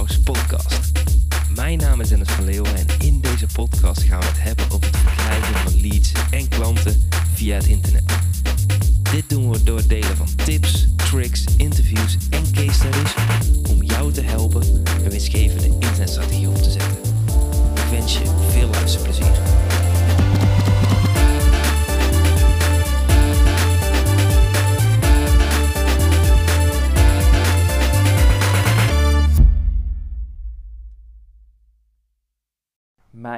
Podcast. Mijn naam is Dennis van Leeuwen en in deze podcast gaan we het hebben over het verkrijgen van leads en klanten via het internet. Dit doen we door het delen van tips, tricks, interviews en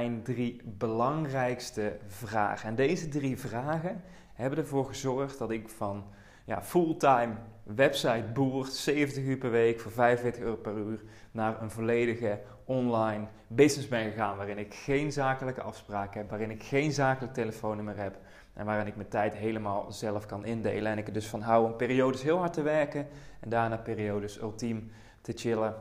Mijn drie belangrijkste vragen. En deze drie vragen hebben ervoor gezorgd dat ik van ja, fulltime website boer, 70 uur per week voor 45 euro per uur, naar een volledige online business ben gegaan. Waarin ik geen zakelijke afspraken heb, waarin ik geen zakelijk telefoonnummer heb. En waarin ik mijn tijd helemaal zelf kan indelen. En ik er dus van hou om periodes heel hard te werken en daarna periodes ultiem te chillen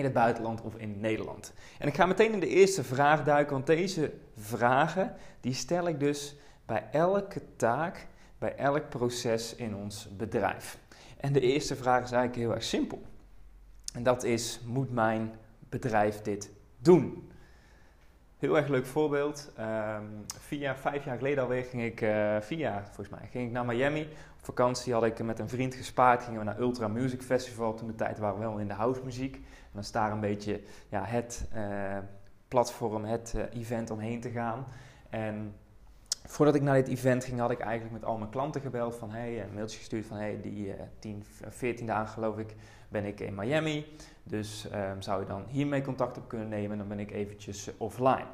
in het buitenland of in Nederland. En ik ga meteen in de eerste vraag duiken, want deze vragen die stel ik dus bij elke taak, bij elk proces in ons bedrijf. En de eerste vraag is eigenlijk heel erg simpel. En dat is, moet mijn bedrijf dit doen? Heel erg leuk voorbeeld. Jaar, vijf jaar geleden alweer ging ik, uh, jaar volgens mij, ging ik naar Miami. Op vakantie had ik met een vriend gespaard, gingen we naar Ultra Music Festival. Toen de tijd waren we wel in de house muziek. En dan is daar een beetje ja, het uh, platform, het uh, event omheen te gaan. En voordat ik naar dit event ging, had ik eigenlijk met al mijn klanten gebeld van hey, een mailtje gestuurd van hey, die uh, 10, 14 dagen geloof ik ben ik in Miami. Dus um, zou je dan hiermee contact op kunnen nemen, dan ben ik eventjes uh, offline.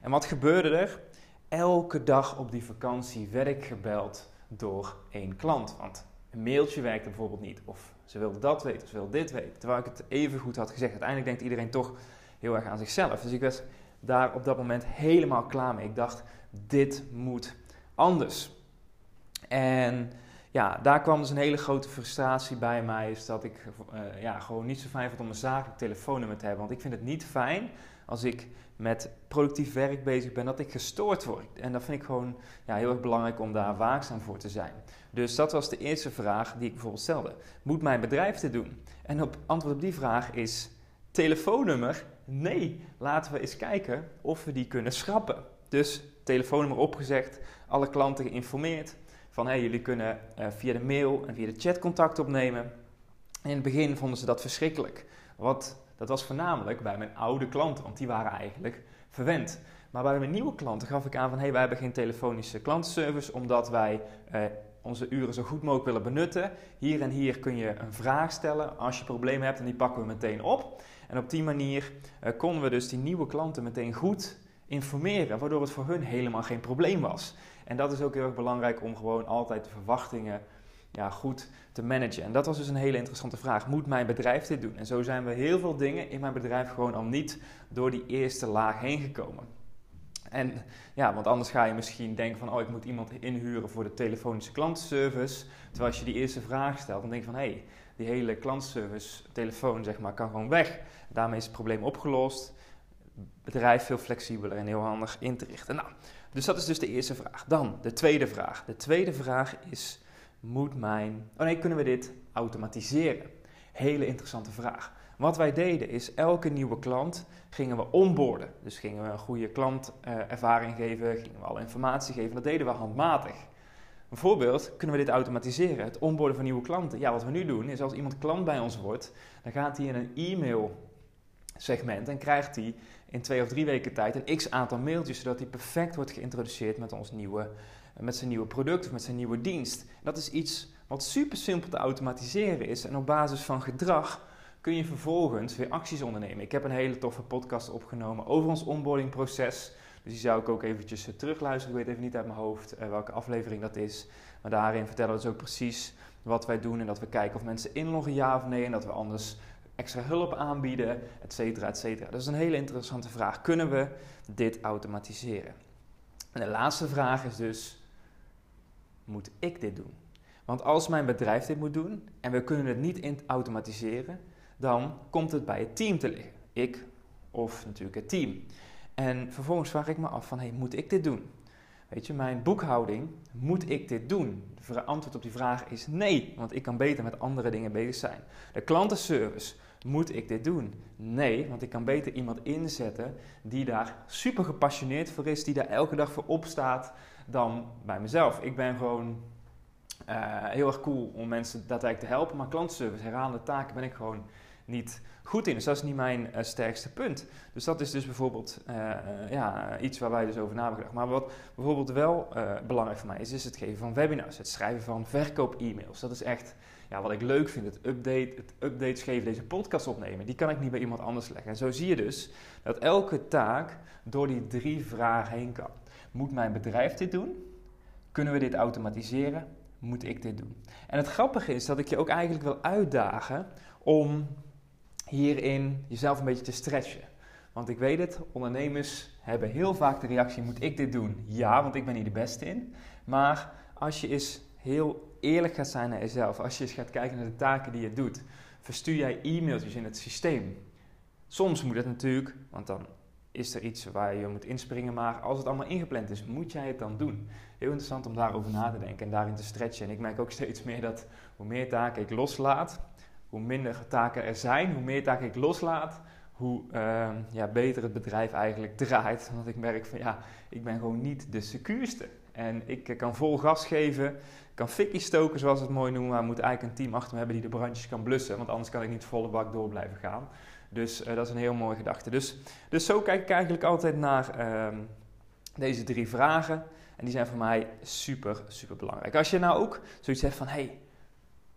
En wat gebeurde er? Elke dag op die vakantie werd ik gebeld door één klant. Want een mailtje werkte bijvoorbeeld niet. Of ze wilde dat weten, of ze wilde dit weten. Terwijl ik het even goed had gezegd. Uiteindelijk denkt iedereen toch heel erg aan zichzelf. Dus ik was daar op dat moment helemaal klaar mee. Ik dacht, dit moet anders. En ja, daar kwam dus een hele grote frustratie bij mij. Is dat ik uh, ja, gewoon niet zo fijn vond om een zakelijk telefoonnummer te hebben. Want ik vind het niet fijn als ik met productief werk bezig ben, dat ik gestoord word. En dat vind ik gewoon ja, heel erg belangrijk om daar waakzaam voor te zijn. Dus dat was de eerste vraag die ik bijvoorbeeld stelde. Moet mijn bedrijf dit doen? En op antwoord op die vraag is telefoonnummer? Nee, laten we eens kijken of we die kunnen schrappen. Dus telefoonnummer opgezegd, alle klanten geïnformeerd van hey, jullie kunnen uh, via de mail en via de chat contact opnemen. En in het begin vonden ze dat verschrikkelijk. Wat, dat was voornamelijk bij mijn oude klanten, want die waren eigenlijk verwend. Maar bij mijn nieuwe klanten gaf ik aan van hey, wij hebben geen telefonische klantenservice omdat wij uh, onze uren zo goed mogelijk willen benutten. Hier en hier kun je een vraag stellen als je problemen hebt en die pakken we meteen op. En op die manier uh, konden we dus die nieuwe klanten meteen goed informeren, waardoor het voor hun helemaal geen probleem was. En dat is ook heel erg belangrijk om gewoon altijd de verwachtingen ja, goed te managen. En dat was dus een hele interessante vraag. Moet mijn bedrijf dit doen? En zo zijn we heel veel dingen in mijn bedrijf gewoon al niet door die eerste laag heen gekomen. En ja, want anders ga je misschien denken van, oh, ik moet iemand inhuren voor de telefonische klantenservice. Terwijl als je die eerste vraag stelt, dan denk je van, hé, hey, die hele klantenservice telefoon, zeg maar, kan gewoon weg. Daarmee is het probleem opgelost. Bedrijf veel flexibeler en heel handig in te richten. Nou, dus dat is dus de eerste vraag. Dan de tweede vraag. De tweede vraag is, moet mijn... Oh nee, kunnen we dit automatiseren? Hele interessante vraag. Wat wij deden is, elke nieuwe klant gingen we onboorden. Dus gingen we een goede klantervaring geven, gingen we alle informatie geven. Dat deden we handmatig. Bijvoorbeeld kunnen we dit automatiseren, het onboorden van nieuwe klanten. Ja, wat we nu doen is als iemand klant bij ons wordt, dan gaat hij in een e-mail segment en krijgt hij in twee of drie weken tijd een x aantal mailtjes, zodat hij perfect wordt geïntroduceerd met, ons nieuwe, met zijn nieuwe product of met zijn nieuwe dienst. Dat is iets wat super simpel te automatiseren is en op basis van gedrag kun je vervolgens weer acties ondernemen. Ik heb een hele toffe podcast opgenomen over ons onboardingproces. Dus die zou ik ook eventjes terugluisteren. Ik weet even niet uit mijn hoofd welke aflevering dat is. Maar daarin vertellen we dus ook precies wat wij doen en dat we kijken of mensen inloggen ja of nee en dat we anders extra hulp aanbieden, et cetera, et cetera. Dat is een hele interessante vraag. Kunnen we dit automatiseren? En de laatste vraag is dus, moet ik dit doen? Want als mijn bedrijf dit moet doen en we kunnen het niet automatiseren, dan komt het bij het team te liggen. Ik of natuurlijk het team. En vervolgens vraag ik me af van, hey, moet ik dit doen? Weet je, mijn boekhouding, moet ik dit doen? De antwoord op die vraag is nee, want ik kan beter met andere dingen bezig zijn. De klantenservice, Moet ik dit doen? Nee, want ik kan beter iemand inzetten die daar super gepassioneerd voor is, die daar elke dag voor opstaat, dan bij mezelf. Ik ben gewoon uh, heel erg cool om mensen daadwerkelijk te helpen, maar klantservice, herhalende taken ben ik gewoon niet goed in. Dus dat is niet mijn uh, sterkste punt. Dus dat is dus bijvoorbeeld uh, ja, iets waar wij dus over na hebben gedacht. Maar wat bijvoorbeeld wel belangrijk voor mij is, is het geven van webinars, het schrijven van verkoop-e-mails. Dat is echt ja, wat ik leuk vind, het, update, het updates geven, deze podcast opnemen. Die kan ik niet bij iemand anders leggen. En zo zie je dus dat elke taak door die drie vragen heen kan. Moet mijn bedrijf dit doen? Kunnen we dit automatiseren? Moet ik dit doen? En het grappige is dat ik je ook eigenlijk wil uitdagen om hierin jezelf een beetje te stretchen. Want ik weet het, ondernemers hebben heel vaak de reactie: moet ik dit doen? Ja, want ik ben hier de beste in. Maar als je eens heel eerlijk gaat zijn naar jezelf, als je eens gaat kijken naar de taken die je doet, verstuur jij e-mailtjes in het systeem. Soms moet het natuurlijk, want dan is er iets waar je moet inspringen, maar als het allemaal ingepland is, moet jij het dan doen? Heel interessant om daarover na te denken en daarin te stretchen. En ik merk ook steeds meer dat hoe meer taken ik loslaat, hoe minder taken er zijn, hoe meer taken ik loslaat, hoe uh, ja, beter het bedrijf eigenlijk draait. Want ik merk van ja, ik ben gewoon niet de secuurste. En ik kan vol gas geven, kan fikkie stoken zoals we het mooi noemen, maar moet eigenlijk een team achter me hebben die de brandjes kan blussen. Want anders kan ik niet volle bak door blijven gaan. Dus uh, dat is een heel mooie gedachte. Dus, dus zo kijk ik eigenlijk altijd naar uh, deze drie vragen. En die zijn voor mij super, super belangrijk. Als je nou ook zoiets hebt van, hey,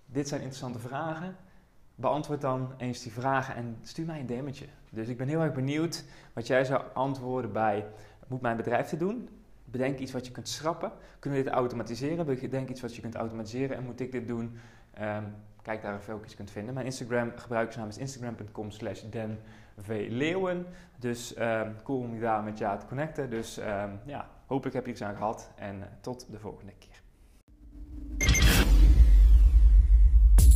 dit zijn interessante vragen beantwoord dan eens die vragen en stuur mij een demmetje. Dus ik ben heel erg benieuwd wat jij zou antwoorden bij: moet mijn bedrijf dit doen? Bedenk iets wat je kunt schrappen. Kunnen we dit automatiseren? Bedenk iets wat je kunt automatiseren en moet ik dit doen? Um, kijk daar of je ook iets kunt vinden. Mijn Instagram gebruikersnaam is instagram.com slash denvleeuwen. Dus um, cool om je daar met jou te connecten. Dus um, ja, hopelijk heb je iets aan gehad en uh, tot de volgende keer.